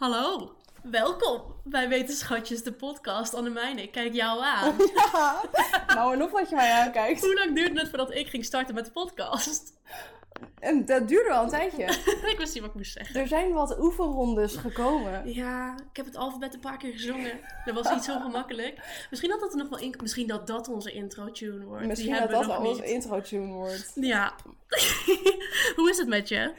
Hallo, welkom bij Wetenschatjes, de podcast. Annemijne, ik kijk jou aan. Ja, nou en of wat je mij aankijkt. Hoe lang duurde het voordat ik ging starten met de podcast? En dat duurde wel een tijdje. ik wist niet wat ik moest zeggen. Er zijn wat oefenrondes gekomen. Ja, ik heb het alfabet een paar keer gezongen. Dat was niet zo gemakkelijk. Misschien dat dat er nog wel in... Misschien dat dat onze intro-tune wordt. Misschien Die dat dat onze intro-tune wordt. Ja. Hoe is het met je?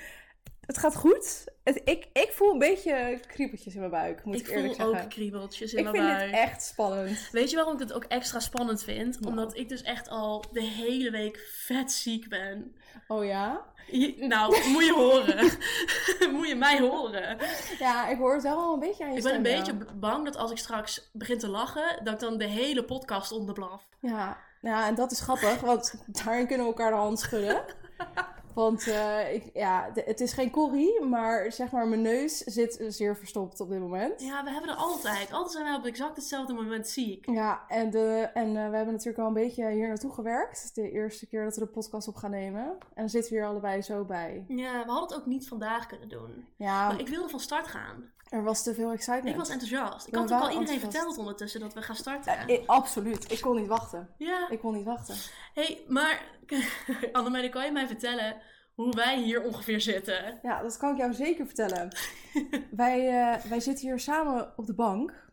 Het gaat goed. Het, ik, ik voel een beetje kriebeltjes in mijn buik, moet ik, ik eerlijk voel zeggen. ook kriebeltjes in ik mijn vind buik. dit echt spannend. Weet je waarom ik het ook extra spannend vind? Nou. Omdat ik dus echt al de hele week vet ziek ben. Oh ja? Je- nou, moet je horen. moet je mij horen. Ja, ik hoor het wel al een beetje aan je Ik ben een beetje ja. bang dat als ik straks begin te lachen, dat ik dan de hele podcast onderblaf. Ja, ja, en dat is grappig, want daarin kunnen we elkaar de hand schudden. Want eh, ik, ja, de- het is geen corrie, maar zeg maar mijn neus zit zeer verstopt op dit moment. Ja, we hebben er altijd. Altijd zijn wij op exact hetzelfde moment ziek. Ja, en, de, en eh, we hebben natuurlijk al een beetje hier naartoe gewerkt. De eerste keer dat we de podcast op gaan nemen. En dan zitten we hier allebei zo bij. Ja, we hadden het ook niet vandaag kunnen doen. Ja, Maar ik wilde van start gaan. er was te veel excitement. Ik was enthousiast. Ik We had ook al iedereen enthousiast. verteld ondertussen dat we gaan starten. Ja, ik- absoluut. Ik kon niet wachten. Ja. Ik kon niet wachten. hey, maar Annemeide, kan je mij vertellen hoe wij hier ongeveer zitten? Ja, dat kan ik jou zeker vertellen. wij, eh, wij zitten hier samen op de bank.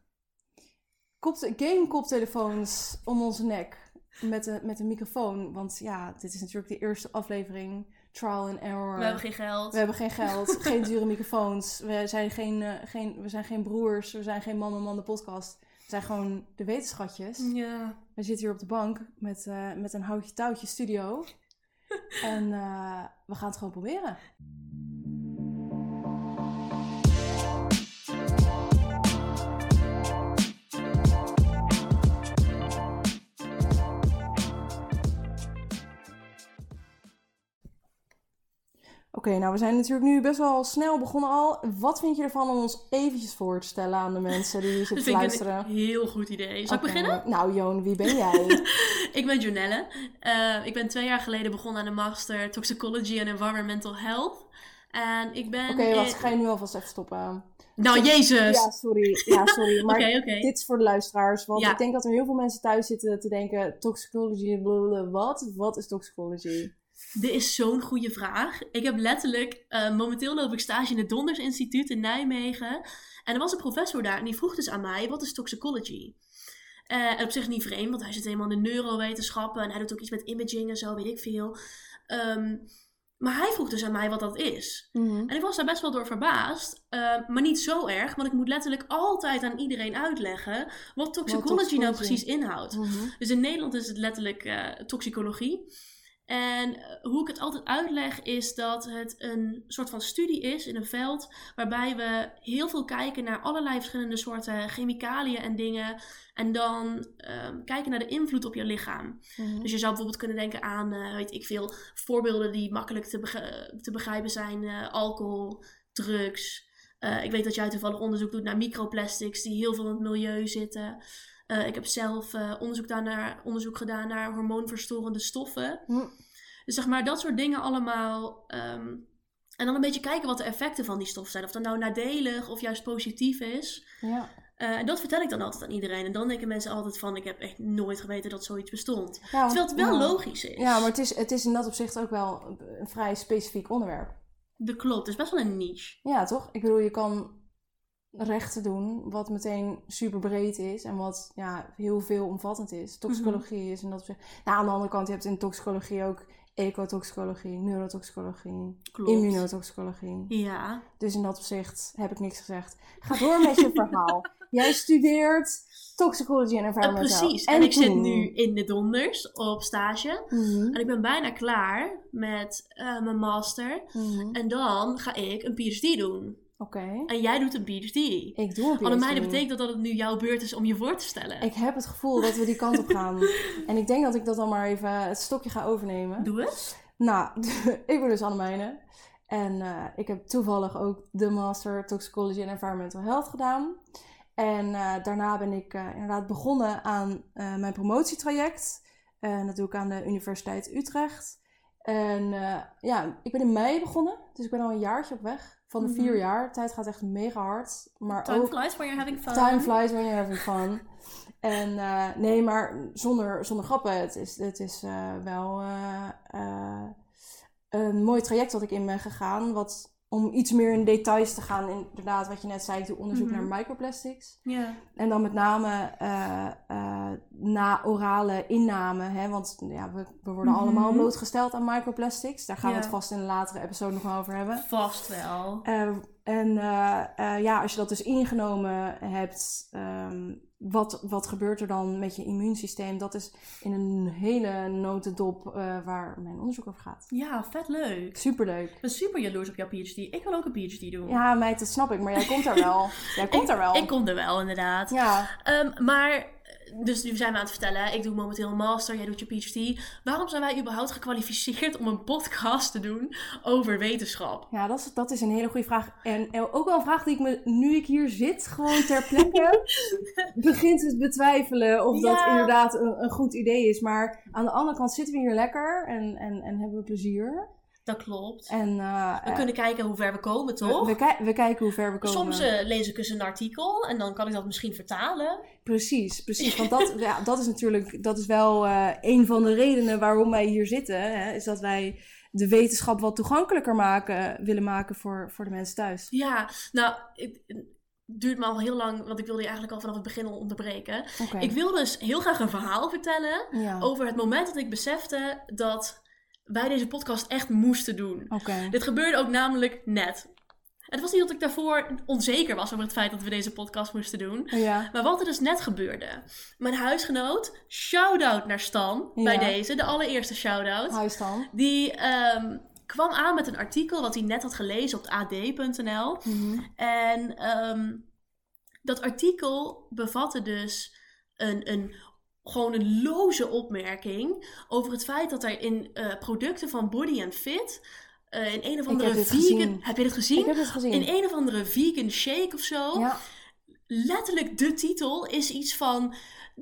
Kopte- Game-koptelefoons om onze nek. Met, de, met een microfoon. Want ja, dit is natuurlijk de eerste aflevering. Trial and error. We hebben geen geld. We hebben geen geld, geen dure microfoons. We zijn geen, eh, geen, we zijn geen broers. We zijn geen man en man de podcast. We zijn gewoon de wetenschatjes. Ja. We zitten hier op de bank met, eh, met een houtje touwtje studio. en eh, we gaan het gewoon proberen. Oké, nou we zijn natuurlijk nu best wel snel begonnen al. Wat vind je ervan om ons eventjes voor te stellen aan de mensen die zitten Dat te luisteren? een heel goed idee. Zal ik beginnen? Nou, Joon, wie ben jij? ik ben Jonelle. Eh, ik ben twee jaar geleden begonnen aan de master Toxicology and Environmental Health. En ik ben... Oké, wacht, in- ik ga je nu alvast even stoppen. Nou, jezus! Ja, sorry. Ja, sorry. Maar dit is voor de luisteraars. Want Ja. ik denk dat er heel veel mensen thuis zitten te denken... Toxicology, blablabla. Wat? Wat is toxicology? Dit is zo'n goede vraag. Ik heb letterlijk, eh, momenteel loop ik stage in het Donders Instituut in Nijmegen. En er was een professor daar en die vroeg dus aan mij, wat is toxicology? Eh, en op zich niet vreemd, want hij zit helemaal in de neurowetenschappen en hij doet ook iets met imaging en zo, weet ik veel. Ehm, maar hij vroeg dus aan mij wat dat is. En ik was daar best wel door verbaasd. eh, maar niet zo erg, want ik moet letterlijk altijd aan iedereen uitleggen wat toxicology, nou toxicology. precies inhoudt. Mhm. Dus in Nederland is het letterlijk toxicologie. En eh, hoe ik het altijd uitleg is dat het een soort van studie is in een veld waarbij we heel veel kijken naar allerlei verschillende soorten chemicaliën en dingen. En dan ehm, kijken naar de invloed op je lichaam. Mhm. Dus je zou bijvoorbeeld kunnen denken aan, eh, weet ik veel, voorbeelden die makkelijk te, te begrijpen zijn. eh, alcohol, drugs. Ik weet dat jij toevallig onderzoek doet naar microplastics die heel veel in het milieu zitten. Eh, ik heb zelf eh, onderzoek, daarnaar, onderzoek gedaan naar hormoonverstorende stoffen. Hm. Dus zeg maar dat soort dingen allemaal. ehm, en dan een beetje kijken wat de effecten van die stof zijn. Of dat nou nadelig of juist positief is. Ja. Eh, en dat vertel ik dan altijd aan iedereen. En dan denken mensen altijd van, ik heb echt nooit geweten dat zoiets bestond. Ja, Terwijl het wel ja. logisch is. Ja, maar het is, het is in dat opzicht ook wel een- een vrij specifiek onderwerp. Dat klopt, het is best wel een niche. Ja, toch? Ik bedoel, je kan rechten doen wat meteen super breed is en wat ja, heel veel omvattend is. Toxicologie is in dat opzicht. Nou, aan de andere kant, je hebt in toxicologie ook ecotoxicologie, neurotoxicologie, Klopt. immunotoxicologie. Ja. Dus in dat opzicht heb ik niks gezegd. Ga door met je verhaal. Jij studeert toxicology en Eh, environmental. precies. En, ik zit nu in de donders op stage. Mhm, En ik ben bijna klaar met eh, mijn master. mhm. En dan ga ik een PhD doen. Oké. En jij doet een PhD. Ik doe een PhD. betekent dat dat het nu jouw beurt is om je voor te stellen. Ik heb het gevoel dat we die kant op gaan. en ik denk dat ik dat dan maar even het stokje ga overnemen. Doe het. Nou, ik ben dus Annemijne. En eh, ik heb toevallig ook de Master Toxicology and Environmental Health gedaan. En eh, daarna ben ik eh, inderdaad begonnen aan mijn promotietraject. Eh dat doe ik aan de Universiteit Utrecht. En eh, ja, ik ben in mei begonnen. Dus ik ben al een jaartje op weg. Van de Mhm. vier jaar. Tijd gaat echt mega hard. Maar Time ook flies when you're having fun. time flies when you're having fun. En eh, nee, maar zonder, zonder grappen. Het is, het is eh, wel een mooi traject dat ik in ben gegaan. Wat, om iets meer in details te gaan. Inderdaad, wat je net zei. Ik doe onderzoek Mhm. naar microplastics. Ja. En dan met name eh, eh, na orale inname. Hè, want ja, we, we worden Mhm. allemaal blootgesteld aan microplastics. Daar gaan we het vast in een latere episode nog wel over hebben. Vast wel. Eh, en ja, als je dat dus ingenomen hebt, ehm, wat, wat gebeurt er dan met je immuunsysteem? Dat is in een hele notendop eh, waar mijn onderzoek over gaat. Ja, vet leuk. Superleuk. Ik ben super jaloers op jouw PhD. Ik wil ook een PhD doen. Ja, meid, dat snap ik, maar jij komt er wel. Jij komt er wel. Ik kom er wel, inderdaad. Ja, Ehm, maar, dus nu zijn we aan het vertellen. Ik doe momenteel een master, jij doet je PhD. Waarom zijn wij überhaupt gekwalificeerd om een podcast te doen over wetenschap? ja dat, is, dat is een hele goede vraag. En, en ook wel een vraag die ik me, nu ik hier zit, gewoon ter plekke, begint te betwijfelen of dat inderdaad een, een goed idee is. Maar aan de andere kant zitten we hier lekker en, en, en hebben we plezier. Dat klopt. En eh, We eh, kunnen kijken hoe ver we komen, toch? we, we kijken hoe ver we komen. Soms eh, lees ik eens een artikel en dan kan ik dat misschien vertalen. Precies, precies. Want dat, ja, dat is natuurlijk dat is wel een van de redenen waarom wij hier zitten. Hè, is dat wij de wetenschap wat toegankelijker maken, willen maken voor, voor de mensen thuis. Ja, nou, het duurt me al heel lang, want ik wilde je eigenlijk al vanaf het begin al onderbreken. Ik wil dus heel graag een verhaal vertellen Ja. over het moment dat ik besefte dat wij deze podcast echt moesten doen. Oké. Dit gebeurde ook namelijk net. Het was niet dat ik daarvoor onzeker was over het feit dat we deze podcast moesten doen. Ja. Maar wat er dus net gebeurde. Mijn huisgenoot, shout-out naar Stan bij deze, de allereerste shout-out. Hi Stan. Die ehm, kwam aan met een artikel wat hij net had gelezen op ad.nl. Mhm. En ehm, dat artikel bevatte dus een, een, gewoon een loze opmerking over het feit dat er in eh, producten van Body and Fit, eh, in een of andere heb vegan... gezien. Heb je dit Ik gezien? heb het gezien. In een of andere vegan shake of zo. Ja. Letterlijk de titel is iets van...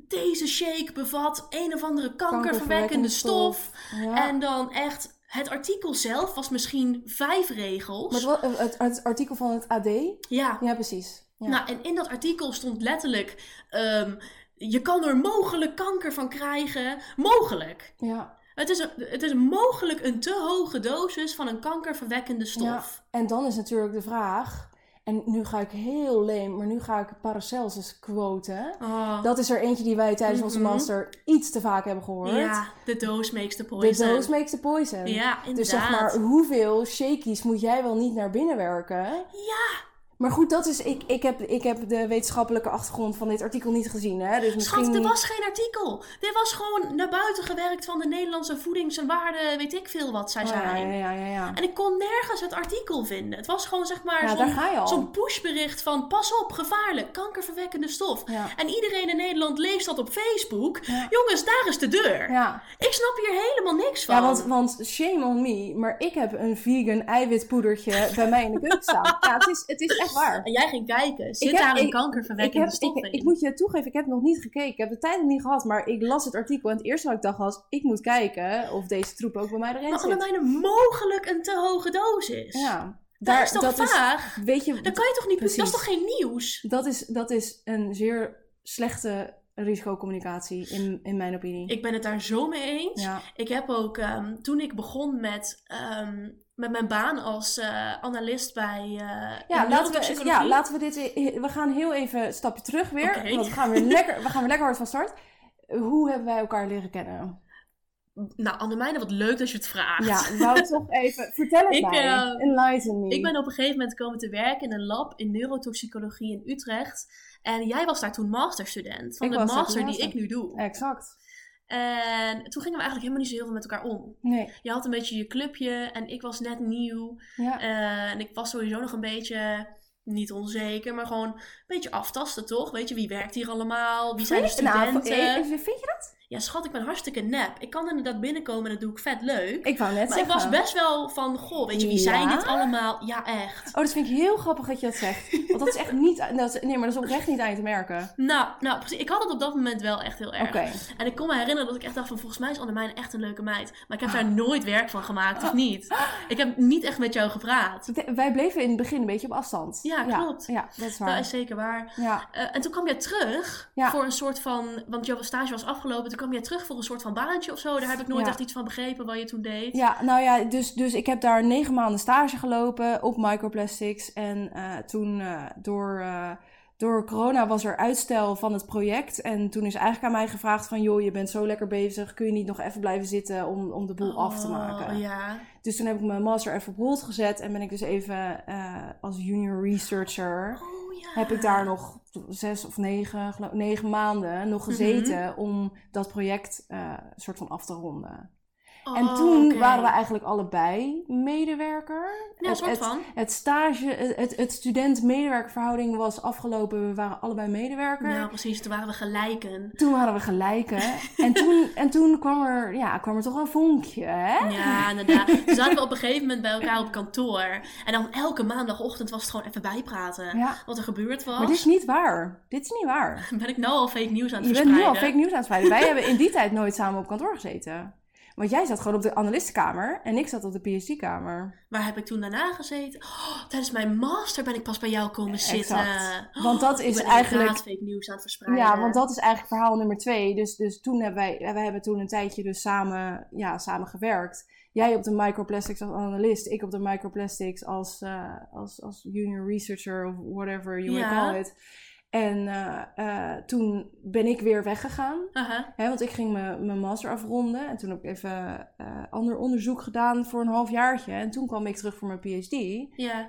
Deze shake bevat een of andere kankerverwekkende stof. ja. En dan echt... Het artikel zelf was misschien vijf regels. Maar het, het artikel van het AD? Ja, Ja, precies. Ja. Nou, en in dat artikel stond letterlijk: ehm, je kan er mogelijk kanker van krijgen. Mogelijk. ja. Het is, een, het is mogelijk een te hoge dosis van een kankerverwekkende stof. Ja. En dan is natuurlijk de vraag, en nu ga ik heel leem, maar nu ga ik Paracelsus quoten. Oh, Dat is er eentje die wij tijdens onze Mhm. master iets te vaak hebben gehoord. ja, de dose makes the The poison. dose makes the poison. Ja, inderdaad. Dus zeg maar, hoeveel shakies moet jij wel niet naar binnen werken? Ja, Maar goed, dat is, ik, ik, heb, ik heb de wetenschappelijke achtergrond van dit artikel niet gezien. Hè? Dus misschien... schat, dit was geen artikel. Dit was gewoon naar buiten gewerkt van de Nederlandse voedings- en waarden, weet ik veel wat zij Oh, ja, zijn. ja, ja, ja, ja. En ik kon nergens het artikel vinden. Het was gewoon zeg maar zo'n zo'n pushbericht van pas op, gevaarlijk, kankerverwekkende stof. En iedereen in Nederland leest dat op Facebook. Jongens, daar is de deur. Ik snap hier helemaal niks van. ja want, want shame on me, maar ik heb een vegan eiwitpoedertje bij mij in de keuken staan. Ja, het is, het is echt waar. En jij ging kijken. Zit heb- daar een kankerverwekkende ik, heb, stof ik, in? ik moet je toegeven, ik heb nog niet gekeken. Ik heb de tijd nog niet gehad, maar ik las het artikel. En het eerste wat ik dacht was, ik moet kijken of deze troep ook bij mij erin maar zit. allebei een mogelijk een te hoge dosis. Ja, Dat is toch dat is, vaag? weet je, Dan kan je toch niet... Dat is Precies. toch geen nieuws? dat is, dat is een zeer slechte risicocommunicatie in, in mijn opinie. Ik ben het daar zo mee eens. ja, Ik heb ook, ehm, toen ik begon met, ehm, met mijn baan als eh, analist bij uh, ja, laten we, ja, laten we dit. We gaan heel even een stapje terug weer. Want we gaan weer, lekker, we gaan weer lekker hard van start. Hoe hebben wij elkaar leren kennen? Nou, Annemijne, wat leuk dat je het vraagt. Ja, wou toch even. Vertel het Ik, mij. eh, Enlighten me. Ik ben op een gegeven moment komen te werken in een lab in neurotoxicologie in Utrecht. En jij was daar toen masterstudent van Ik de master die master. ik nu doe. Exact. En toen gingen we eigenlijk helemaal niet zo heel veel met elkaar om. Nee. Je had een beetje je clubje en ik was net nieuw. Ja. Eh, en ik was sowieso nog een beetje, niet onzeker, maar gewoon een beetje aftasten toch? Weet je, wie werkt hier allemaal? Wie zijn de nou, studenten? eh, vind je dat? Ja, schat, ik ben hartstikke nep. Ik kan inderdaad binnenkomen en dat doe ik vet leuk. Ik wou net maar ik was best wel van, goh, weet je, wie Ja? zijn dit allemaal? Ja, echt. Oh, dat vind ik heel grappig dat je dat zegt. Want dat is echt niet... Dat is, nee, maar dat is oprecht niet aan je te merken. Nou, nou, precies. Ik had het op dat moment wel echt heel erg. En ik kon me herinneren dat ik echt dacht van, volgens mij is Annemijn echt een leuke meid. Maar ik heb daar nooit werk van gemaakt, of niet? Ik heb niet echt met jou gepraat. Wij bleven in het begin een beetje op afstand. Ja, klopt. Ja, dat is waar. Dat is zeker waar. Ja, Eh, en toen kwam jij terug Ja. voor een soort van, want jouw stage was afgelopen. Toen kwam jij terug voor een soort van baantje of zo. Daar heb ik nooit Ja. echt iets van begrepen wat je toen deed. ja nou ja, dus, dus ik heb daar negen maanden stage gelopen op microplastics. En eh, toen eh, door, eh, door corona was er uitstel van het project. En toen is eigenlijk aan mij gevraagd van... joh, je bent zo lekker bezig, kun je niet nog even blijven zitten om, om de boel af te maken? Oh, ja. Dus toen heb ik mijn master even op hold gezet. En ben ik dus even als junior researcher... Oh ja. heb ik daar nog zes of negen, geloof, negen maanden nog gezeten om dat project eh soort van af te ronden. En Oh, toen waren we eigenlijk allebei medewerker. Ja, een het, het, van. het stage, het, het student-medewerkerverhouding was afgelopen. We waren allebei medewerker. Ja, precies. Toen waren we gelijken. Toen waren we gelijken. en, toen, en toen kwam er, ja, kwam er toch een vonkje, hè? Ja, inderdaad. Toen zaten we op een gegeven moment bij elkaar op kantoor. En dan elke maandagochtend was het gewoon even bijpraten. Ja. Wat er gebeurd was. Maar dit is niet waar. Dit is niet waar. Ben ik nou al fake nieuws aan het Je bent verspreiden? nu al fake nieuws aan het spreiden. Wij hebben in die tijd nooit samen op kantoor gezeten. Want jij zat gewoon op de analistenkamer en ik zat op de PhD-kamer. Waar heb ik toen daarna gezeten? Oh, tijdens mijn master ben ik pas bij jou komen zitten. Exact. Want dat ik is eigenlijk... fake nieuws aan het verspreiden. Ja, want dat is eigenlijk verhaal nummer twee. Dus, dus toen hebben wij, wij hebben toen een tijdje dus samen, ja, samen gewerkt. Jij op de microplastics als analist, ik op de microplastics als, eh, als, als junior researcher of whatever you Ja. may call it. En eh, eh, toen ben ik weer weggegaan. Hè, want ik ging mijn master afronden. En toen heb ik even eh, ander onderzoek gedaan voor een halfjaartje. En toen kwam ik terug voor mijn PhD.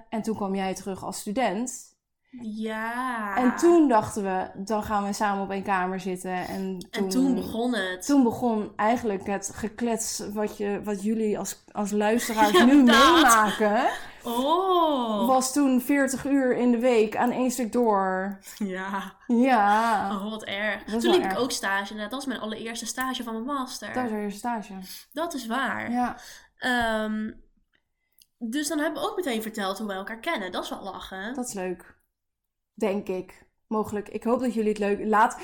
En toen kwam jij terug als student. Ja. En toen dachten we, dan gaan we samen op één kamer zitten. En toen, En toen begon het. toen begon eigenlijk het geklets wat, je, wat jullie als, als luisteraars Ja, nu meemaken. Oh. Was toen 40 uur in de week aan één stuk door. Ja. Ja, Oh, wat erg. Dat Toen liep ik ook stage. inderdaad. Dat was mijn allereerste stage van mijn master. dat is weer stage. Dat is waar. Ja, Ehm, dus dan hebben we ook meteen verteld hoe wij elkaar kennen. Dat is wel lachen. dat is leuk. Denk ik. Mogelijk. Ik hoop dat jullie het leuk... Laat,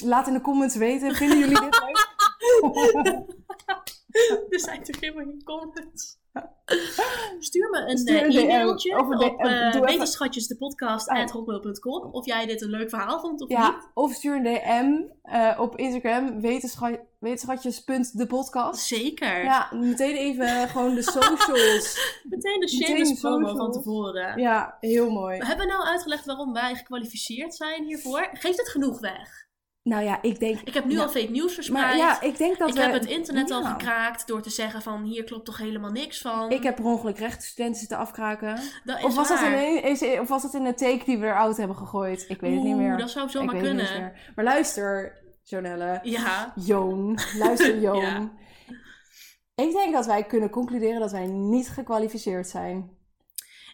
laat in de comments weten. Vinden jullie dit leuk? er zijn toch helemaal geen comments. Stuur me een Stuur eh, DM e-mailtje de- op eh, uh, even- wetenschatjesdepodcast.hotmail.com of jij dit een leuk verhaal vond of niet. Ja, of stuur een DM eh, op Instagram. Wetenschat, wetenschatjes.depodcast. Zeker. Ja, meteen even gewoon de socials. Meteen de shameless promo van tevoren. Ja, heel mooi. We hebben nou uitgelegd waarom wij gekwalificeerd zijn hiervoor. Geeft het genoeg weg? Nou ja, ik denk... Ik heb nu al fake nieuws verspreid. Maar ja, ik denk dat ik we... heb het internet al gekraakt door te zeggen van hier klopt toch helemaal niks van. Ik heb per ongeluk rechtenstudenten zitten afkraken. dat is Of was, dat in, of was dat in een take die we eruit hebben gegooid? Ik weet het niet meer. dat zou zomaar kunnen. Maar luister, Jonelle. Ja. Joon. Luister, Joon. Ja. Ik denk dat wij kunnen concluderen dat wij niet gekwalificeerd zijn.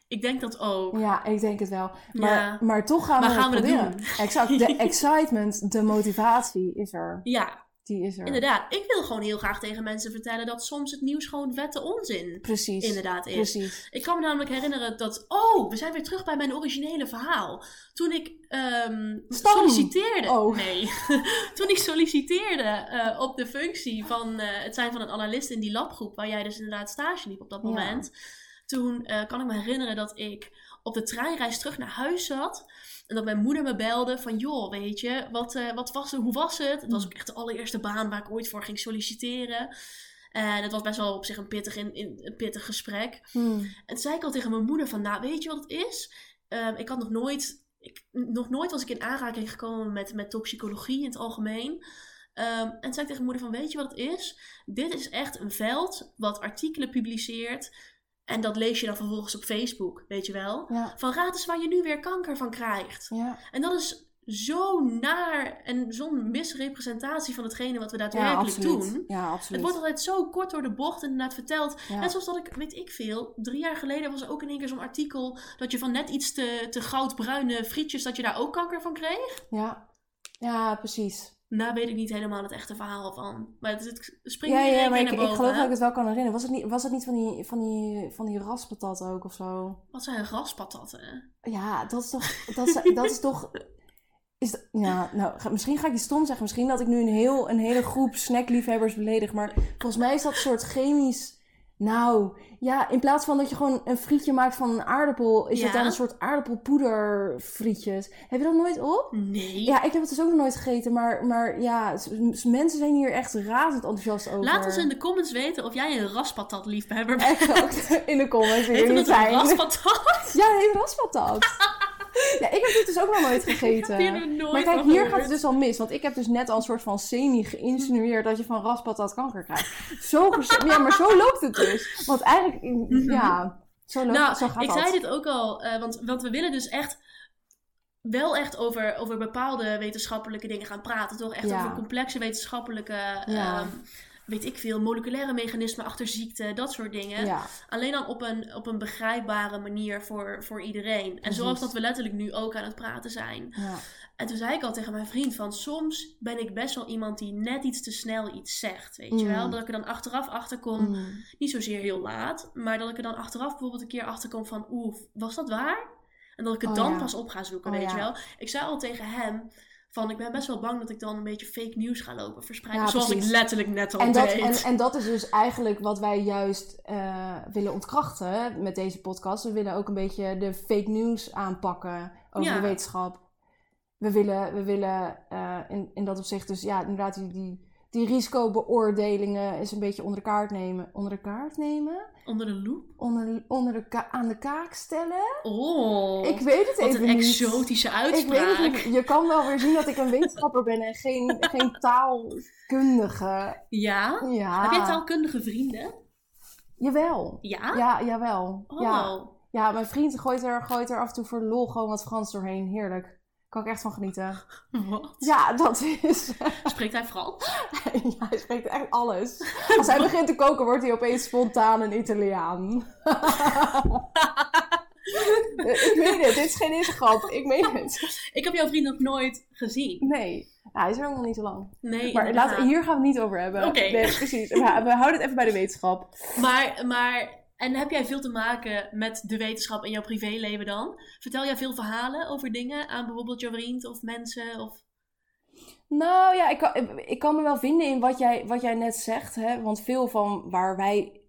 Ik denk dat ook. Ja, ik denk het wel. Maar, Ja. maar toch gaan Maar we gaan het we het proberen. Exact. De excitement, de motivatie is er. Ja, Die is er. inderdaad. Ik wil gewoon heel graag tegen mensen vertellen dat soms het nieuws gewoon vette onzin Precies. inderdaad is. Precies. Ik kan me namelijk herinneren dat... Oh, we zijn weer terug bij mijn originele verhaal. Toen ik ehm, solliciteerde... Oh. Nee. Toen ik solliciteerde eh, op de functie van eh, het zijn van een analist in die labgroep... waar jij dus inderdaad stage liep op dat Ja. Toen eh, kan ik me herinneren dat ik op de treinreis terug naar huis zat... En dat mijn moeder me belde van, joh, weet je, wat, eh, wat was het, hoe was het? Het was ook echt de allereerste baan waar ik ooit voor ging solliciteren. En het was best wel op zich een pittig, in, in- een pittig gesprek. Hmm. En toen zei ik al tegen mijn moeder van, nou, weet je wat het is? Ehm, ik had nog nooit, ik, nog nooit was ik in aanraking gekomen met, met toxicologie in het algemeen. Ehm, en toen zei ik tegen mijn moeder van, weet je wat het is? Dit is echt een veld wat artikelen publiceert. En dat lees je dan vervolgens op Facebook, weet je wel? Ja. Van raad eens waar je nu weer kanker van krijgt. Ja. En dat is zo naar en zo'n misrepresentatie van hetgene wat we daadwerkelijk doen. Ja, Het absoluut. wordt altijd zo kort door de bocht inderdaad verteld. Ja. Net zoals dat ik, weet ik veel, drie jaar geleden was er ook in één keer zo'n artikel dat je van net iets te, te goudbruine frietjes, dat je daar ook kanker van kreeg. Ja. ja, precies. Nou weet ik niet helemaal het echte verhaal van. Maar het, het springt Ja, ja, maar ik, ik geloof dat ik het wel kan herinneren. Was het niet, was het niet van, die, van, die, van die raspatat ook of zo? Wat zijn raspatatten? Ja, dat is toch. Dat is, dat is toch. Is dat- ja, nou, misschien ga ik iets stom zeggen. Misschien dat ik nu een, heel, een hele groep snackliefhebbers beledig. Maar volgens mij is dat een soort chemisch. Nou, ja, in plaats van dat je gewoon een frietje maakt van een aardappel, is het Ja. dan een soort aardappelpoederfrietjes. Heb je dat nooit op? Nee. Ja, ik heb het dus ook nog nooit gegeten. Maar, maar ja, mensen zijn hier echt razend enthousiast over. Laat ons in de comments weten of jij een raspatat liefhebber bent. Echt in de comments. Heet niet het een raspatat? Ja, het heet raspatat. ja, ik heb dit dus ook nog nooit Ik heb gegeten. nooit Maar kijk, hier gaat het dus al mis. Want ik heb dus net al een soort van semi geïnsinueerd dat je van raspatat kanker krijgt. Zo ja, maar zo loopt het dus. Want eigenlijk, ja, zo, loopt, Nou, zo gaat ik dat. zei dit ook al, eh, want, want we willen dus echt wel echt over, over bepaalde wetenschappelijke dingen gaan praten. Toch echt Ja. over complexe wetenschappelijke, Ja. ehm, weet ik veel, moleculaire mechanismen achter ziekte, dat soort dingen. Ja, Alleen dan op een, op een begrijpbare manier voor, voor iedereen. En Precies. zoals dat we letterlijk nu ook aan het praten zijn. ja, En toen zei ik al tegen mijn vriend van soms ben ik best wel iemand die net iets te snel iets zegt. Weet je Mm. wel? Dat ik er dan achteraf achter kom. Mm. Niet zozeer heel laat, maar dat ik er dan achteraf bijvoorbeeld een keer achter kom van oeh, was dat waar? En dat ik het Oh, dan ja. pas op ga zoeken, Oh, weet je wel. Ik zei al tegen hem van ik ben best wel bang dat ik dan een beetje fake nieuws ga lopen verspreiden. Ja, zoals precies. ik letterlijk net al En dat, en, en dat is dus eigenlijk wat wij juist eh, willen ontkrachten met deze podcast. We willen ook een beetje de fake news aanpakken over Ja. de wetenschap. We willen, we willen eh, in, in dat opzicht dus ja, inderdaad die, die, die risicobeoordelingen eens een beetje onder de kaart nemen. Onder de kaart nemen? Onder de loep. Onder, onder de ka- aan de kaak stellen? Oh, ik weet het wat even een niet. exotische Ik uitspraak. weet het niet. Je kan wel weer zien dat ik een wetenschapper ben en geen, geen taalkundige. Ja? Ja. Heb jij taalkundige vrienden? Jawel. Ja? Ja, jawel. Oh. Ja. ja, mijn vriend gooit er, gooit er af en toe voor lol gewoon wat Frans doorheen. Heerlijk. Kan ik echt van genieten. Wat? Ja, dat is... Spreekt hij Frans? ja, hij spreekt echt alles. Als hij begint te koken, wordt hij opeens spontaan een Italiaan. ik meen het. Dit is geen eens grap. Ik meen het. Ik heb jouw vriend nog nooit gezien. Nee. Ja, hij is er ook nog niet zo lang. Nee, Maar laten, hier gaan we het niet over hebben. Oké. Nee, precies. We, we houden het even bij de wetenschap. Maar, maar, en heb jij veel te maken met de wetenschap in jouw privéleven dan? Vertel jij veel verhalen over dingen aan bijvoorbeeld jouw vriend of mensen? Of... Nou ja, ik kan, ik kan me wel vinden in wat jij, wat jij net zegt. Hè? Want veel van waar wij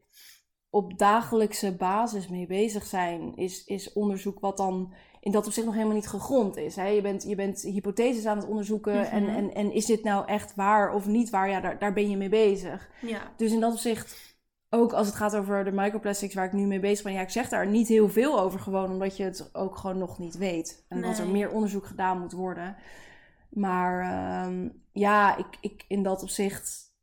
op dagelijkse basis mee bezig zijn, is, is onderzoek wat dan in dat opzicht nog helemaal niet gegrond is. Hè? Je, bent, je bent hypotheses aan het onderzoeken en, Mhm. en, en is dit nou echt waar of niet waar? Ja, daar, daar ben je mee bezig. Ja, Dus in dat opzicht, ook als het gaat over de microplastics waar ik nu mee bezig ben, ja, ik zeg daar niet heel veel over, gewoon omdat je het ook gewoon nog niet weet. En dat er meer onderzoek gedaan moet worden. Maar ehm, ja, ik, ik, in dat opzicht,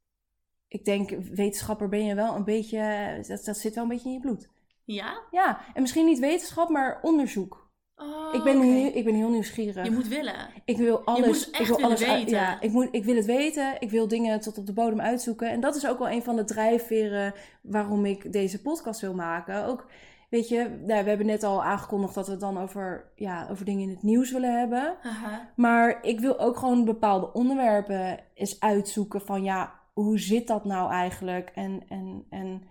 ik denk, wetenschapper ben je wel een beetje, dat, dat zit wel een beetje in je bloed. ja? Ja, en misschien niet wetenschap, maar onderzoek. Oh, ik, ben oké. heel, ik ben heel nieuwsgierig. Je moet willen. Ik wil alles. ik wil alles weten. ja, ik, moet, ik wil het weten. Ik wil dingen tot op de bodem uitzoeken. En dat is ook wel een van de drijfveren waarom ik deze podcast wil maken. Ook, weet je, nou, we hebben net al aangekondigd dat we het dan over, ja, over dingen in het nieuws willen hebben. Haha. Maar ik wil ook gewoon bepaalde onderwerpen eens uitzoeken van ja, hoe zit dat nou eigenlijk? En, en, en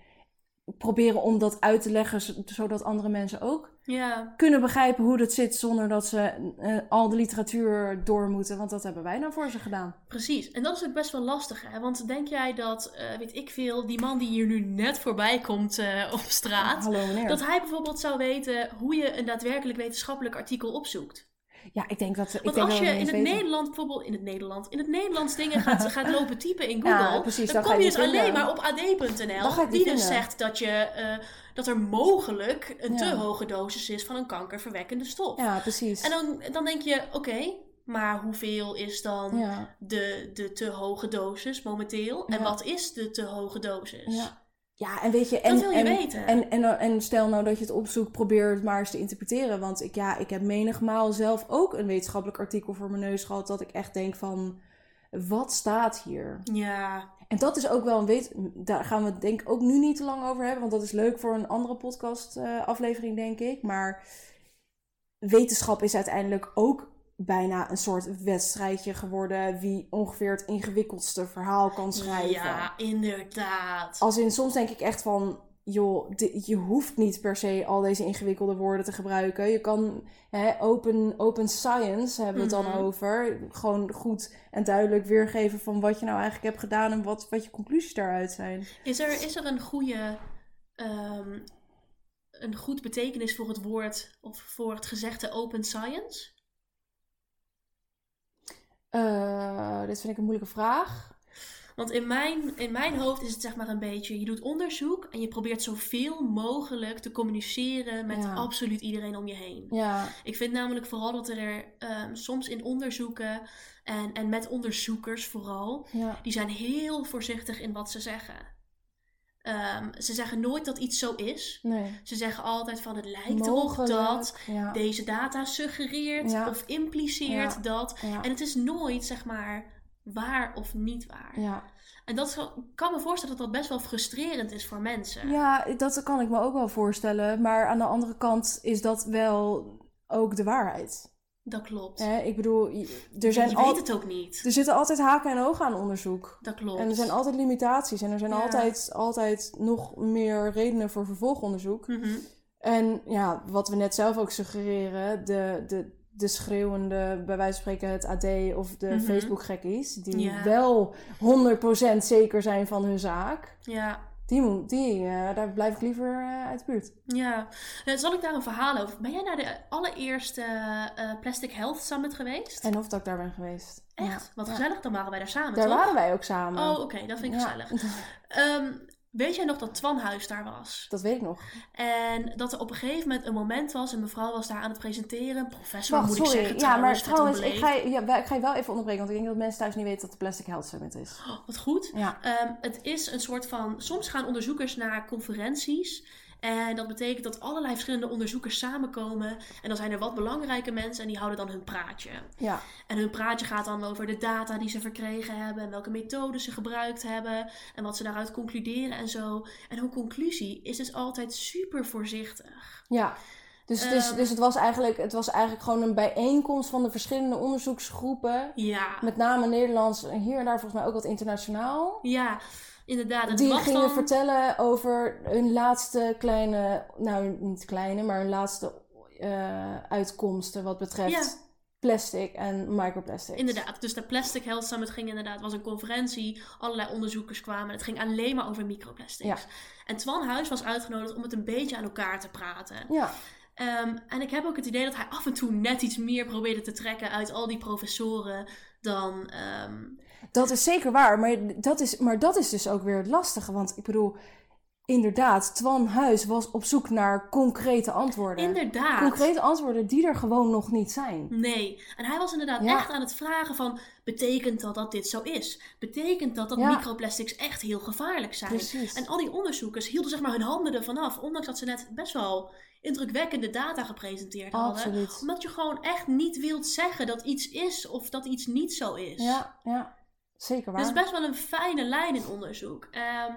proberen om dat uit te leggen zodat andere mensen ook Ja, kunnen begrijpen hoe dat zit zonder dat ze eh, al de literatuur door moeten. Want dat hebben wij nou voor ze gedaan. precies. En dat is ook best wel lastig, hè? Want denk jij dat, eh, weet ik veel, die man die hier nu net voorbij komt eh, op straat, Hallo dat hij bijvoorbeeld zou weten hoe je een daadwerkelijk wetenschappelijk artikel opzoekt? Ja, ik denk dat... Ik Want denk als dat je in het weten. Nederland bijvoorbeeld, in het Nederland, in het Nederlands dingen gaat, gaat lopen typen in Google, Ja, precies, dan kom je dus alleen maar op ad.nl, die dus zegt dat, je, eh, dat er mogelijk een te hoge dosis is van een kankerverwekkende stof. Ja, precies. En dan, dan denk je, oké, maar hoeveel is dan ja, de, de te hoge dosis momenteel? En Ja. wat is de te hoge dosis? ja. Ja, en weet je... En, dat wil je en, weten. En, en, en stel nou dat je het opzoekt, probeer het maar eens te interpreteren. Want ik, ja, ik heb menigmaal zelf ook een wetenschappelijk artikel voor mijn neus gehad... dat ik echt denk van, wat staat hier? ja, En dat is ook wel een weet... Daar gaan we het denk ik ook nu niet te lang over hebben. Want dat is leuk voor een andere podcast eh, aflevering, denk ik. Maar wetenschap is uiteindelijk ook bijna een soort wedstrijdje geworden wie ongeveer het ingewikkeldste verhaal kan schrijven. Ja, inderdaad. Als in soms denk ik echt van, joh, je hoeft niet per se al deze ingewikkelde woorden te gebruiken. Je kan hè, open, open science hebben we het Mhm. dan over. Gewoon goed en duidelijk weergeven van wat je nou eigenlijk hebt gedaan en wat, wat je conclusies daaruit zijn. Is er, is er een goede, ehm, een goed betekenis voor het woord of voor het gezegde open science? Eh, dit vind ik een moeilijke vraag. Want in mijn, in mijn hoofd is het zeg maar een beetje, je doet onderzoek en je probeert zoveel mogelijk te communiceren met Ja. absoluut iedereen om je heen. Ja, Ik vind namelijk vooral dat er ehm, soms in onderzoeken en, en met onderzoekers vooral, ja, die zijn heel voorzichtig in wat ze zeggen. Ehm, ze zeggen nooit dat iets zo is. nee. Ze zeggen altijd van het lijkt erop Mogelijk, dat ja, deze data suggereert Ja. of impliceert Ja. dat. En het is nooit zeg maar waar of niet waar. ja. En dat is kan me voorstellen dat dat best wel frustrerend is voor mensen. Ja, dat kan ik me ook wel voorstellen. Maar aan de andere kant is dat wel ook de waarheid. Dat klopt. Hè? Ik bedoel, er, zijn je weet het ook niet. er zitten altijd haken en ogen aan onderzoek. Dat klopt. En er zijn altijd limitaties. En er zijn Ja. altijd, altijd nog meer redenen voor vervolgonderzoek. Mhm. En ja, wat we net zelf ook suggereren, de, de, de schreeuwende, bij wijze van spreken het AD of de Mhm. Facebook-gekkies, die Ja. wel 100% zeker zijn van hun zaak, Ja. Die, die, eh, daar blijf ik liever eh, uit de buurt. Ja. Zal ik daar een verhaal over? Ben jij naar de allereerste eh, Plastic Health Summit geweest? En of dat ik daar ben geweest. Echt? Ja. Wat gezellig, dan waren wij daar samen, Daar toch? waren wij ook samen. Oh, oké, dat vind ik Ja. gezellig. Ehm, weet jij nog dat Twan Huis daar was? Dat weet ik nog. En dat er op een gegeven moment een moment was, een mevrouw was daar aan het presenteren. Professor Wacht, moet ik zeggen, ja, maar trouwens, ik ga, je- ja, ik ga je wel even onderbreken, want ik denk dat mensen thuis niet weten dat de Plastic Health Summit is. Oh, wat goed. Ja. Ehm, het is een soort van. Soms gaan onderzoekers naar conferenties. En dat betekent dat allerlei verschillende onderzoekers samenkomen. En dan zijn er wat belangrijke mensen en die houden dan hun praatje. Ja, En hun praatje gaat dan over de data die ze verkregen hebben. En welke methodes ze gebruikt hebben. En wat ze daaruit concluderen en zo. En hun conclusie is dus altijd super voorzichtig. ja. Dus, dus, Ehm. dus het, was eigenlijk, het was eigenlijk gewoon een bijeenkomst van de verschillende onderzoeksgroepen. Ja, Met name Nederlands en hier en daar volgens mij ook wat internationaal. ja inderdaad. Het Die was gingen dan... vertellen over hun laatste kleine, nou niet kleine, maar hun laatste eh, uitkomsten wat betreft Ja. plastic en microplastics. Inderdaad, dus de Plastic Health Summit ging inderdaad, was een conferentie, allerlei onderzoekers kwamen. Het ging alleen maar over microplastics. Ja. En Twan Huis was uitgenodigd om het een beetje aan elkaar te praten. Ja, Ehm, en ik heb ook het idee dat hij af en toe net iets meer probeerde te trekken uit al die professoren dan. ehm, dat is zeker waar. Maar dat is, maar dat is dus ook weer het lastige. Want ik bedoel, inderdaad, Twan Huis was op zoek naar concrete antwoorden. inderdaad. Concrete antwoorden die er gewoon nog niet zijn. Nee. En hij was inderdaad Ja. echt aan het vragen van... betekent dat dat dit zo is? Betekent dat dat Ja. microplastics echt heel gevaarlijk zijn? Precies. En al die onderzoekers hielden zeg maar hun handen ervan af. Ondanks dat ze net best wel indrukwekkende data gepresenteerd hadden. Absoluut. Omdat je gewoon echt niet wilt zeggen dat iets is of dat iets niet zo is. Ja, ja. Zeker waar. Dat is best wel een fijne lijn in onderzoek. Ehm,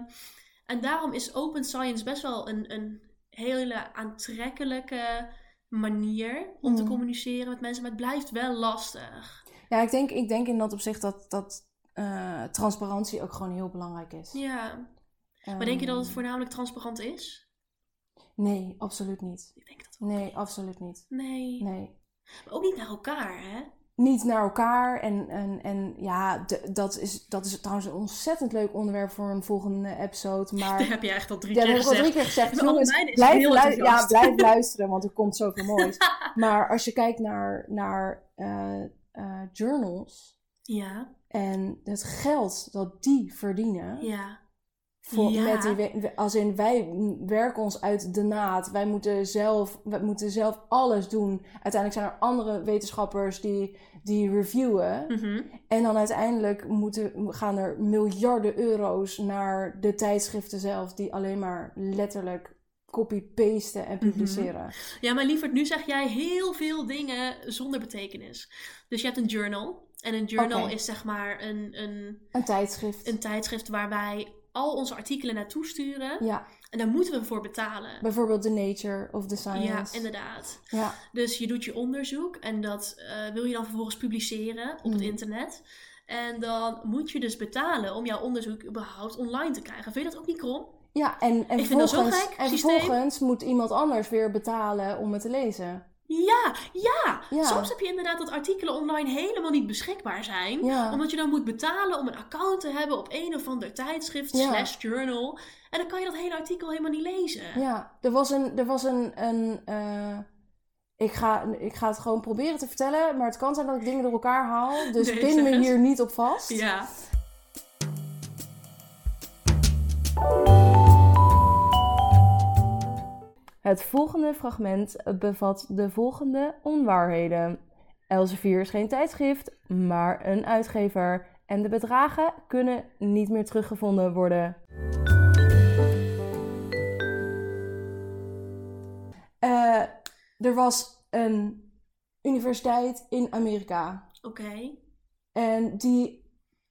en daarom is open science best wel een, een hele aantrekkelijke manier om te Mhm. communiceren met mensen. Maar het blijft wel lastig. Ja, ik denk, ik denk in dat opzicht dat, dat eh, transparantie ook gewoon heel belangrijk is. Ja. Maar denk je dat het Ehm, voornamelijk transparant is? Nee, absoluut niet. Ik denk dat ook. Nee, absoluut niet. Nee. Nee. Maar ook niet naar elkaar, hè? Niet naar elkaar. En, en, en ja, dat, is, dat is trouwens een ontzettend leuk onderwerp voor een volgende episode. Maar Dat heb je echt al drie Ja, keer al drie gezegd. keer gezegd. Jongens, lu- ja, blijf luisteren, want er komt zoveel moois. maar als je kijkt naar, naar eh, eh, journals Ja, en het geld dat die verdienen, ja. Voor, Ja. met die, als in wij werken ons uit de naad, wij moeten zelf, wij moeten zelf alles doen. Uiteindelijk zijn er andere wetenschappers die, die reviewen. Mhm. En dan uiteindelijk moeten, gaan er miljarden euro's naar de tijdschriften zelf, die alleen maar letterlijk copy-pasten en publiceren. Ja, maar lieverd, nu zeg jij heel veel dingen zonder betekenis. Dus je hebt een journal. En een journal is zeg maar een, een, Een tijdschrift. een tijdschrift waarbij al onze artikelen naartoe sturen. Ja, En daar moeten we voor betalen. bijvoorbeeld The Nature of the Ja, Science. inderdaad. Ja, Dus je doet je onderzoek en dat eh, wil je dan vervolgens publiceren op het Mhm. internet. En dan moet je dus betalen om jouw onderzoek überhaupt online te krijgen. Vind je dat ook niet krom? ja en, en, vervolgens, gek, en vervolgens moet iemand anders weer betalen om het te lezen. Ja, ja, Ja. Soms heb je inderdaad dat artikelen online helemaal niet beschikbaar zijn. Ja. Omdat je dan moet betalen om een account te hebben op een of ander tijdschrift Ja. slash journal. En dan kan je dat hele artikel helemaal niet lezen. Ja, er was een. Er was een, een eh, ik, ga, ik ga het gewoon proberen te vertellen, maar het kan zijn dat ik dingen door elkaar haal. Dus Nee, pin me hier niet op vast. Ja. Het volgende fragment bevat de volgende onwaarheden. Elsevier is geen tijdschrift, maar een uitgever. En de bedragen kunnen niet meer teruggevonden worden. Eh, er was een universiteit in Amerika. Oké. En die.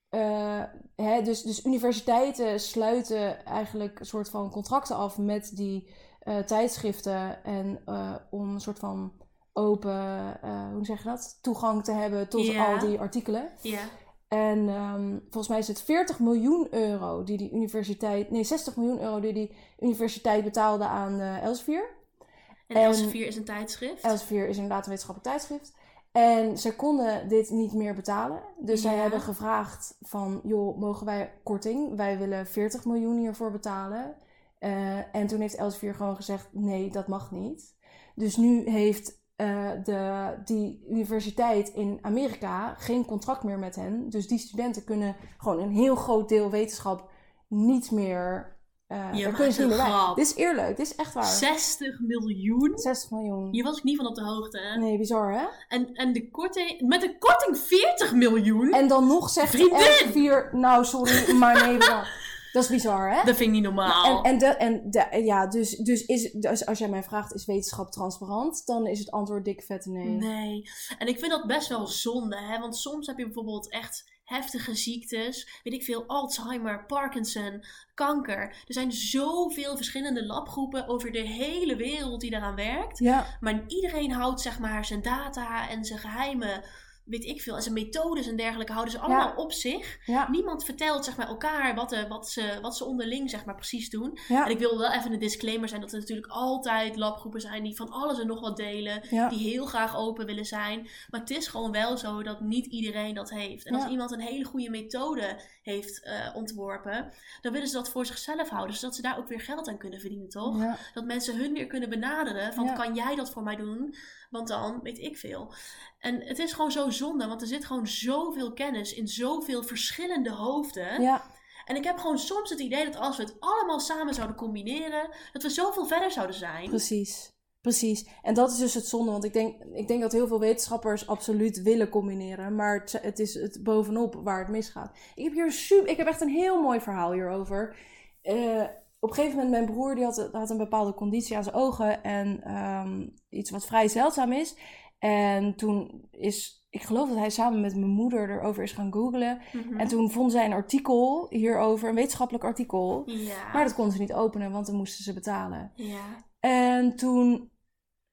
eh, hè, dus, dus universiteiten sluiten eigenlijk een soort van contracten af met die eh, tijdschriften. En eh, om een soort van open, eh, hoe zeg je dat? Toegang te hebben tot al die artikelen. Ja. En ehm, volgens mij is het 40 miljoen euro die die universiteit. Nee, 60 miljoen euro die die universiteit betaalde aan Elsevier. En, En- Elsevier is een tijdschrift. Elsevier is inderdaad een wetenschappelijk tijdschrift. En ze konden dit niet meer betalen. Dus zij hebben gevraagd van, joh, mogen wij korting? Wij willen 40 miljoen hiervoor betalen. Eh, en toen heeft Elsevier gewoon gezegd, nee, dat mag niet. Dus nu heeft eh, de, die universiteit in Amerika geen contract meer met hen. Dus die studenten kunnen gewoon een heel groot deel wetenschap niet meer... eh Je daar maakt kunnen ze niet meer bij. Dit is eerlijk, dit is echt waar. 60 miljoen? 60 miljoen. Hier was ik niet van op de hoogte. hè? Nee, bizar hè? En, en de korting, met een korting 40 miljoen? En dan nog zegt! Elsevier, nou sorry, maar nee, bedankt. Dat is bizar, hè? Dat vind ik niet normaal. En, en, de, en de, ja, dus, dus, is, dus als jij mij vraagt, is wetenschap transparant? Dan is het antwoord dik vette nee. Nee. En ik vind dat best wel zonde, hè? Want soms heb je bijvoorbeeld echt heftige ziektes. Weet ik veel, Alzheimer, Parkinson, kanker. Er zijn zoveel verschillende labgroepen over de hele wereld die daaraan werkt. Ja, Maar iedereen houdt zeg maar zijn data en zijn geheimen, weet ik veel, en zijn methodes en dergelijke houden ze allemaal op zich. ja, Niemand vertelt zeg maar elkaar wat, de, wat, ze, wat ze onderling zeg maar precies doen. ja, En ik wil wel even een disclaimer zijn dat er natuurlijk altijd labgroepen zijn die van alles en nog wat delen. Die heel graag open willen zijn. Maar het is gewoon wel zo dat niet iedereen dat heeft. En als iemand een hele goede methode heeft eh, ontworpen, dan willen ze dat voor zichzelf houden. Zodat ze daar ook weer geld aan kunnen verdienen, toch? ja. Dat mensen hun weer kunnen benaderen van Ja. kan jij dat voor mij doen? Want dan weet ik veel. En het is gewoon zo zonde, want er zit gewoon zoveel kennis in zoveel verschillende hoofden. ja. En ik heb gewoon soms het idee dat als we het allemaal samen zouden combineren, dat we zoveel verder zouden zijn. Precies. Precies. En dat is dus het zonde, want ik denk, ik denk dat heel veel wetenschappers absoluut willen combineren, maar het, het is het bovenop waar het misgaat. Ik heb hier een super, ik heb echt een heel mooi verhaal hierover. Eh, op een gegeven moment, mijn broer die had, had een bepaalde conditie aan zijn ogen en ehm, iets wat vrij zeldzaam is. En toen is, ik geloof dat hij samen met mijn moeder erover is gaan googlen. Mhm. En toen vond zij een artikel hierover, een wetenschappelijk artikel. Ja. Maar dat kon ze niet openen, want dan moesten ze betalen. ja. En toen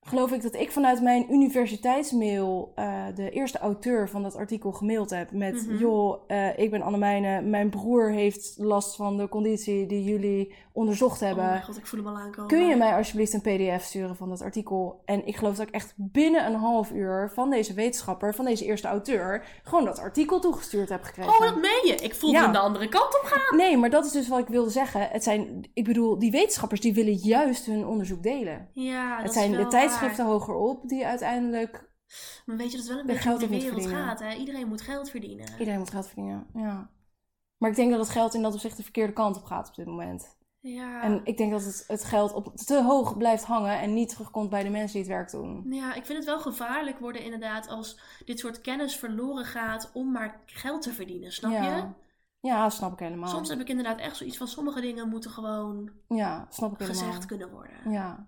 geloof ik dat ik vanuit mijn universiteitsmail eh, de eerste auteur van dat artikel gemaild heb. Met, Mhm. joh, eh, ik ben Annemijne, mijn broer heeft last van de conditie die jullie onderzocht Oh hebben. mijn god, ik voel hem al aankomen. Kun je mij alsjeblieft een pdf sturen van dat artikel? En ik geloof dat ik echt binnen een half uur van deze wetenschapper, van deze eerste auteur, gewoon dat artikel toegestuurd heb gekregen. Oh, dat meen je? Ik voelde Ja. hem de andere kant op gaan. Nee, maar dat is dus wat ik wilde zeggen. Het zijn, ik bedoel, die wetenschappers die willen juist hun onderzoek delen. Ja, dat het is zijn de wel tijdschriften waar. hogerop die uiteindelijk... Maar weet je, dat is wel een beetje hoe de wereld gaat. Hè? Iedereen moet geld verdienen. Iedereen moet geld verdienen, ja. Maar ik denk dat het geld in dat opzicht de verkeerde kant op gaat op dit moment. Ja. En ik denk dat het, het geld op te hoog blijft hangen en niet terugkomt bij de mensen die het werk doen. Ja, ik vind het wel gevaarlijk worden inderdaad als dit soort kennis verloren gaat om maar geld te verdienen, snap je? ja. snap ik helemaal. Soms heb ik inderdaad echt zoiets van sommige dingen moeten gewoon Ja, snap ik helemaal. gezegd kunnen worden. Ja.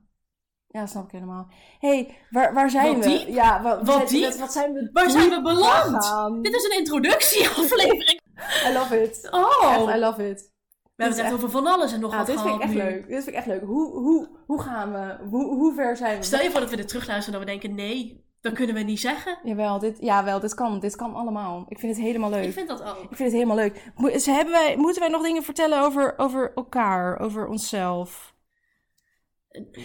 Ja, snap ik helemaal. Hé, hey, waar, waar zijn Wat we? diep? Ja, wa- Wat zijn- diep? Wat zijn we Waar zijn we beland? Dit is een introductieaflevering. I love it. Oh, Echt, I love it. We hebben het echt over van alles en nog Ja, wat dit vind ik echt nu. leuk. Dit vind ik echt leuk. Hoe, hoe, hoe gaan we? Hoe, hoe ver zijn we? Stel je voor dat we dit terugluisteren en dat we denken, nee, dat kunnen we niet zeggen. Jawel, dit, jawel, dit kan. Dit kan allemaal. Ik vind het helemaal leuk. Ik vind dat ook. Ik vind het helemaal leuk. Mo- ze hebben wij, moeten wij nog dingen vertellen over, over elkaar, over onszelf?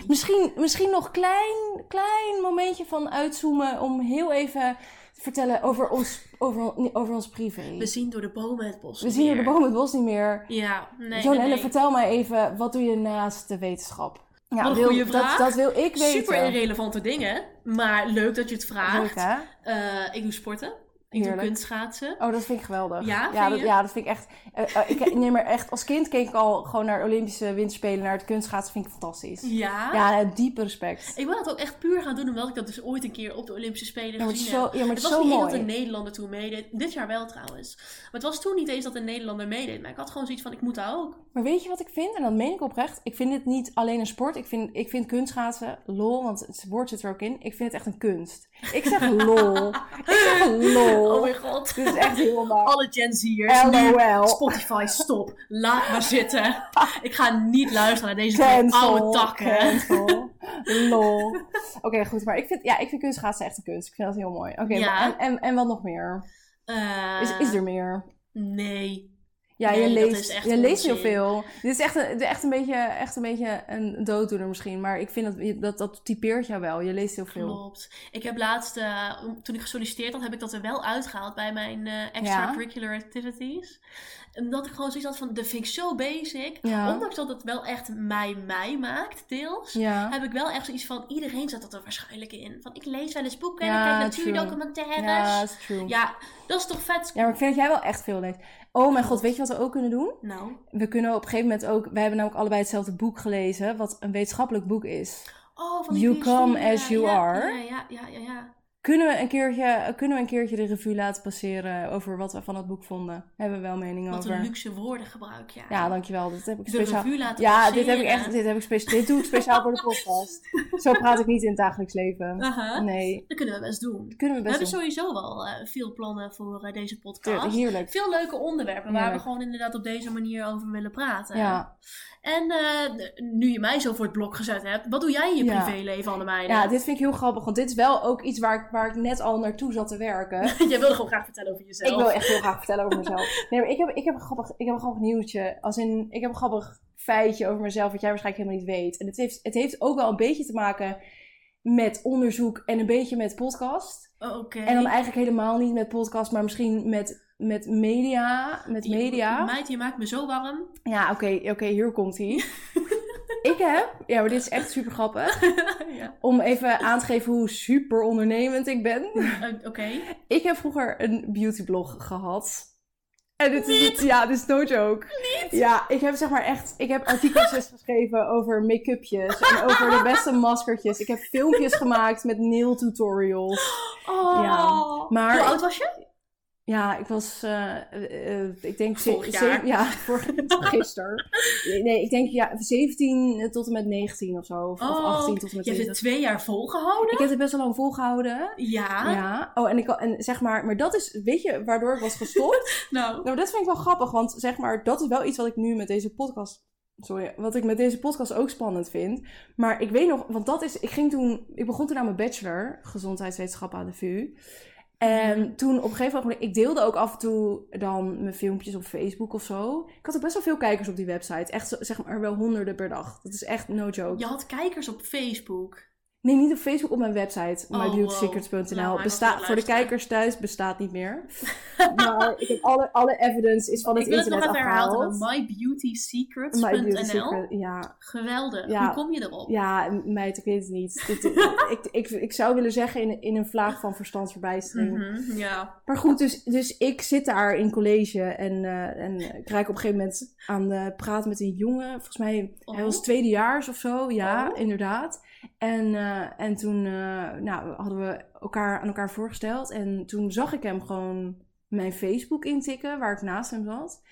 Misschien, misschien nog een klein, klein momentje van uitzoomen om heel even te vertellen over ons, over, over ons privé. We zien door de bomen het bos We zien door de boom het bos niet meer. Ja, nee, nee. vertel mij even, wat doe je naast de wetenschap? Ja, Wat een wil- goede dat, vraag. dat wil ik weten. Super irrelevante dingen, maar leuk dat je het vraagt. Leuk, hè? Eh, ik doe sporten. Ik doe kunstschaatsen. Oh, dat vind ik geweldig. Ja, ja, dat, ja, dat vind ik echt. eh, eh, ik neem er echt. Als kind keek ik al gewoon naar Olympische Winterspelen, naar het kunstschaatsen. Vind ik fantastisch. Ja. Ja, diepe respect. Ik wil dat ook echt puur gaan doen, omdat ik dat dus ooit een keer op de Olympische Spelen Ja, gezien zo, heb. ja, maar het was zo niet mooi. dat een Nederlander toen meedeed. Dit jaar wel trouwens. Maar het was toen niet eens dat een Nederlander meedeed. Maar ik had gewoon zoiets van, ik moet daar ook. Maar weet je wat ik vind? En dat meen ik oprecht. Ik vind dit niet alleen een sport. Ik vind, ik vind kunstschaatsen lol, want het woord zit er ook in. Ik vind het echt een kunst. Ik zeg lol. ik zeg lol. Oh mijn god. Dit is echt helemaal... Alle Gen Z'ers. LOL. Spotify, stop. Laat maar zitten. Ik ga niet luisteren naar deze oude takken. Cancel. Lol. Oké, goed. Maar ik vind, ja, ik vind kunstschaatsen echt een kunst. Ik vind dat heel mooi. Oké, Ja. en, en, en wat nog meer? Eh, Is, is er meer? Nee. Ja, Nee, je leest, je leest heel veel. Dit is echt een, echt een, beetje, echt een beetje een dooddoener misschien. Maar ik vind dat, dat dat typeert jou wel. Je leest heel veel. Klopt. Ik heb laatst, eh, toen ik gesolliciteerd had, heb ik dat er wel uitgehaald bij mijn eh, extracurricular activities. Omdat ik gewoon zoiets had van, dat vind ik zo basic. Ja. Ondanks dat het wel echt mij mij maakt, deels. Ja. Heb ik wel echt zoiets van, iedereen zet dat er waarschijnlijk in. Van, ik lees wel eens boeken Ja, en ik kijk natuurdocumentaires. Ja, Ja, dat is true. Ja. dat is toch vet? maar ik vind dat jij wel echt veel leest. Oh mijn god, weet je wat we ook kunnen doen? We Nou. kunnen op een gegeven moment ook... Wij hebben namelijk allebei hetzelfde boek gelezen. Wat een wetenschappelijk boek is. Oh, van die You come as you ja, are. Ja, ja, ja, ja. Kunnen we, een keertje, kunnen we een keertje de revue laten passeren over wat we van het boek vonden? Hebben we wel mening Wat over. een luxe woordengebruik, ja. Ja, dankjewel. Dat heb ik de speciaal... revue laten Ja, passeren. dit heb ik echt... Dit, heb ik spe- dit doe ik speciaal voor de podcast. Zo praat ik niet in het dagelijks leven. Nee, Dat kunnen we best doen. dat kunnen we We best hebben doen. sowieso wel eh, veel plannen voor eh, deze podcast. Heerlijk. Veel leuke onderwerpen waar we gewoon inderdaad op deze manier over willen praten. Ja. En eh, nu je mij zo voor het blok gezet hebt, wat doe jij in je Ja. privéleven, Annemeide? ja, dit vind ik heel grappig. Want dit is wel ook iets waar ik, waar ik net al naartoe zat te werken. Jij wilde gewoon graag vertellen over jezelf. Ik wil echt heel graag vertellen over mezelf. Nee, maar ik heb, ik heb, een, grappig, ik heb een grappig nieuwtje. Als in, ik heb een grappig feitje over mezelf wat jij waarschijnlijk helemaal niet weet. En het heeft, het heeft ook wel een beetje te maken met onderzoek en een beetje met podcast. Oh, Oké. En dan eigenlijk helemaal niet met podcast, maar misschien met, met media. Met media. Meid, je maakt me zo warm. Ja, oké, oké, hier komt hij. ik heb, ja, maar dit is echt super grappig. ja. Om even aan te geven hoe super ondernemend ik ben. Eh, Oké. Ik heb vroeger een beautyblog gehad. En dit is niet, ja, dit is no joke. Ja, ik heb zeg maar echt, ik heb artikeltjes geschreven over make-upjes en over de beste maskertjes. Ik heb filmpjes gemaakt met nail tutorials. Oh. Ja, maar- Hoe oud was je? Ja, ik was, eh, eh, eh, ik denk... Vorig jaar. Ja, gisteren. Nee, ik denk ja, 17 tot en met 19 of zo. Of, of 18 tot en met Oh, je hebt 20. het twee jaar volgehouden? Ik heb het best wel lang volgehouden. Ja. Ja. Oh, en, ik, en zeg maar, maar dat is, weet je, waardoor ik was gestopt? Nou. nou, dat vind ik wel grappig, want zeg maar, dat is wel iets wat ik nu met deze podcast, sorry, wat ik met deze podcast ook spannend vind. Maar ik weet nog, want dat is, ik ging toen, ik begon toen aan mijn bachelor, gezondheidswetenschappen aan de VU. En Mhm. toen op een gegeven moment, ik deelde ook af en toe dan mijn filmpjes op Facebook of zo. Ik had ook best wel veel kijkers op die website. Echt, zeg maar, wel honderden per dag. Dat is echt no joke. Je had kijkers op Facebook. Nee, niet op Facebook, op mijn website. Oh, mybeautysecrets.nl. wow. Nou, hij Besta- was voor de kijkers thuis bestaat niet meer. maar ik heb alle, alle evidence is van het ik wil het nog internet even herhalen. afgehaald. mybeautysecrets.nl My Beauty Secret, ja. Geweldig. Ja. Hoe kom je erop? Ja, meid, ik weet het niet. Dit, ik, ik, ik zou willen zeggen in, in een vlaag van verstandsverbijstering. Mhm, ja. Maar goed, dus, dus ik zit daar in college en, eh en ik raak op een gegeven moment aan de praat met een jongen. Volgens mij, hij Oh. was tweedejaars of zo. Ja, Oh. inderdaad. En, eh, en toen eh, nou, hadden we elkaar aan elkaar voorgesteld. En toen zag ik hem gewoon mijn Facebook intikken, waar ik naast hem zat.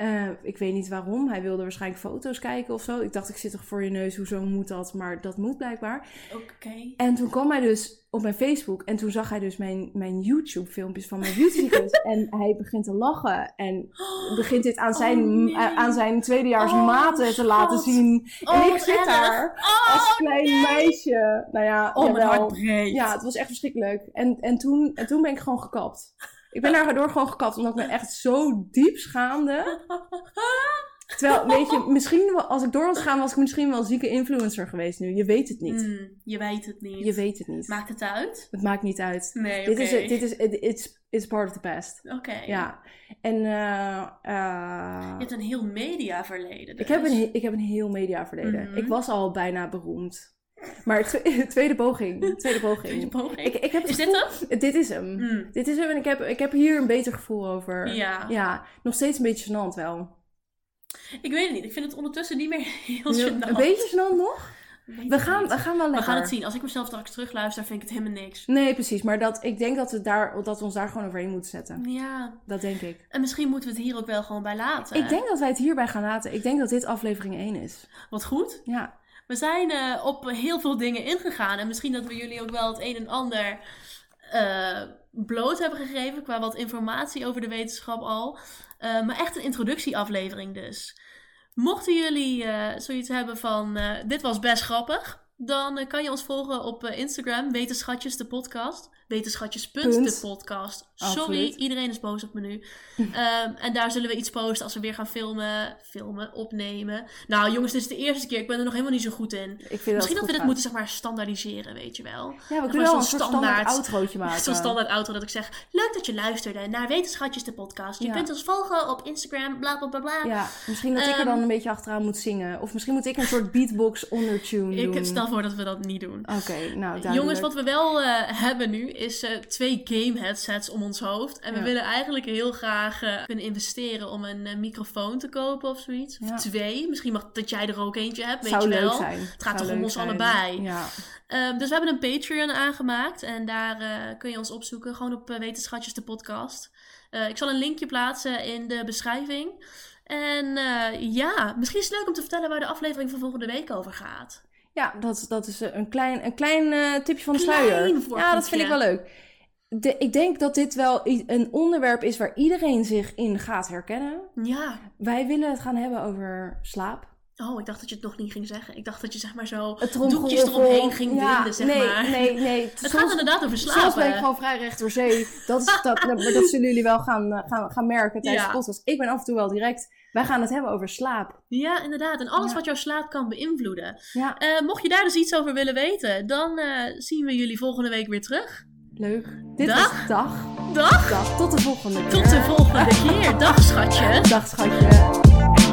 Eh, ik weet niet waarom. Hij wilde waarschijnlijk foto's kijken of zo. Ik dacht, ik zit toch voor je neus, hoezo moet dat? Maar dat moet blijkbaar. Oké. En toen kwam hij dus op mijn Facebook en toen zag hij dus mijn, mijn YouTube-filmpjes van mijn beauty secrets. en hij begint te lachen en begint dit aan zijn, Oh, nee. a- aan zijn tweedejaars Oh, maten te laten zien. Oh, en ik wat zit daar Oh, als klein nee. meisje. Nou ja, Oh, mijn jawel. hart breekt. Ja, het was echt verschrikkelijk. En, en, toen, en toen ben ik gewoon gekapt. Ik ben daardoor gewoon gekapt, omdat ik me echt zo diep schaamde. Terwijl, weet je, misschien wel- als ik door was gaan, was ik misschien wel een zieke influencer geweest nu. Je weet het niet. Hmm, je weet het niet. Je weet het niet. Maakt het uit? Het maakt niet uit. Nee, Dit oké. is, dit is, it- it's, it's part of the past. Oké. Ja. En, eh, eh, Je hebt een heel mediaverleden. ik, heb dus. een, ik heb een heel mediaverleden. Mhm. Ik was al bijna beroemd. Maar twe- tweede poging. Tweede poging. Tweede poging. Ik, ik heb Is dit hem? Dit is hem. Hmm. Dit is hem en ik heb, ik heb hier een beter gevoel over. Ja. Ja, nog steeds een beetje gênant wel. Ik weet het niet. Ik vind het ondertussen niet meer heel gênant. Een beetje gênant nog? We gaan, we gaan wel We lekker. gaan het zien. Als ik mezelf straks terugluister, vind ik het helemaal niks. Nee, precies. Maar dat, ik denk dat we, daar, dat we ons daar gewoon overheen moeten zetten. Ja. Dat denk ik. En misschien moeten we het hier ook wel gewoon bij laten. Ik denk dat wij het hierbij gaan laten. Ik denk dat dit aflevering 1 is. Wat goed. Ja. We zijn eh, op heel veel dingen ingegaan. En misschien dat we jullie ook wel het een en ander eh, bloot hebben gegeven. Qua wat informatie over de wetenschap al. Eh, maar echt een introductieaflevering dus. Mochten jullie zoiets hebben van... dit was best grappig. Dan kan je ons volgen op Instagram. Wetenschatjes de podcast. Wetenschatjes de podcast. Sorry, iedereen is boos op me nu. Ehm, en daar zullen we iets posten als we weer gaan filmen, filmen, opnemen. Nou jongens, dit is de eerste keer. Ik ben er nog helemaal niet zo goed in. Dat Misschien dat we dit gaat. moeten zeg maar standaardiseren, weet je wel. Ja, we kunnen wel een standaard standaard- outrootje maken. Zo'n standaard auto dat ik zeg, leuk dat je luisterde naar Wetenschatjes de podcast. Je Ja. kunt ons volgen op Instagram, bla bla bla bla. Ja, misschien dat ik er Ehm, dan een beetje achteraan moet zingen. Of misschien moet ik een soort beatbox ondertune doen. Ik stel voor dat we dat niet doen. Oké, nou duidelijk. Jongens, wat we wel eh, hebben nu is eh, twee game headsets om ons hoofd. En we Ja. willen eigenlijk heel graag eh, kunnen investeren om een eh, microfoon te kopen of zoiets. Ja. Of twee. Misschien mag dat jij er ook eentje hebt, weet Zou je wel. zijn. Het gaat Zou toch om ons zijn. allebei. Ja. Ehm, dus we hebben een Patreon aangemaakt. En daar kun je ons opzoeken. Gewoon op Wetenschatjes de podcast. Ik zal een linkje plaatsen in de beschrijving. En ja, misschien is het leuk om te vertellen waar de aflevering van volgende week over gaat. Ja, dat, dat is eh, een klein, een klein eh, tipje van de Klein sluier. Ja, dat vind ik wel leuk. De, ik denk dat dit wel een onderwerp is waar iedereen zich in gaat herkennen. Ja. Wij willen het gaan hebben over slaap. Oh, ik dacht dat je het nog niet ging zeggen. Ik dacht dat je zeg maar zo Het doekjes eromheen ging ja, winden, zeg nee, maar. Nee, nee. Het gaat inderdaad over Soms ben ik slapen. gewoon vrij recht door zee. Dat, is, dat, maar dat zullen jullie wel gaan, eh, gaan, gaan merken tijdens Ja. de podcast. Ik ben af en toe wel direct. Wij gaan het hebben over slaap. Ja, inderdaad. En alles Ja. wat jouw slaap kan beïnvloeden. Ja, Eh, mocht je daar dus iets over willen weten, dan eh, zien we jullie volgende week weer terug. leuk. Dit Dag. was dag. Dag! Dag. Tot de volgende keer. Tot de volgende keer. Dag, schatje. Dag, schatje.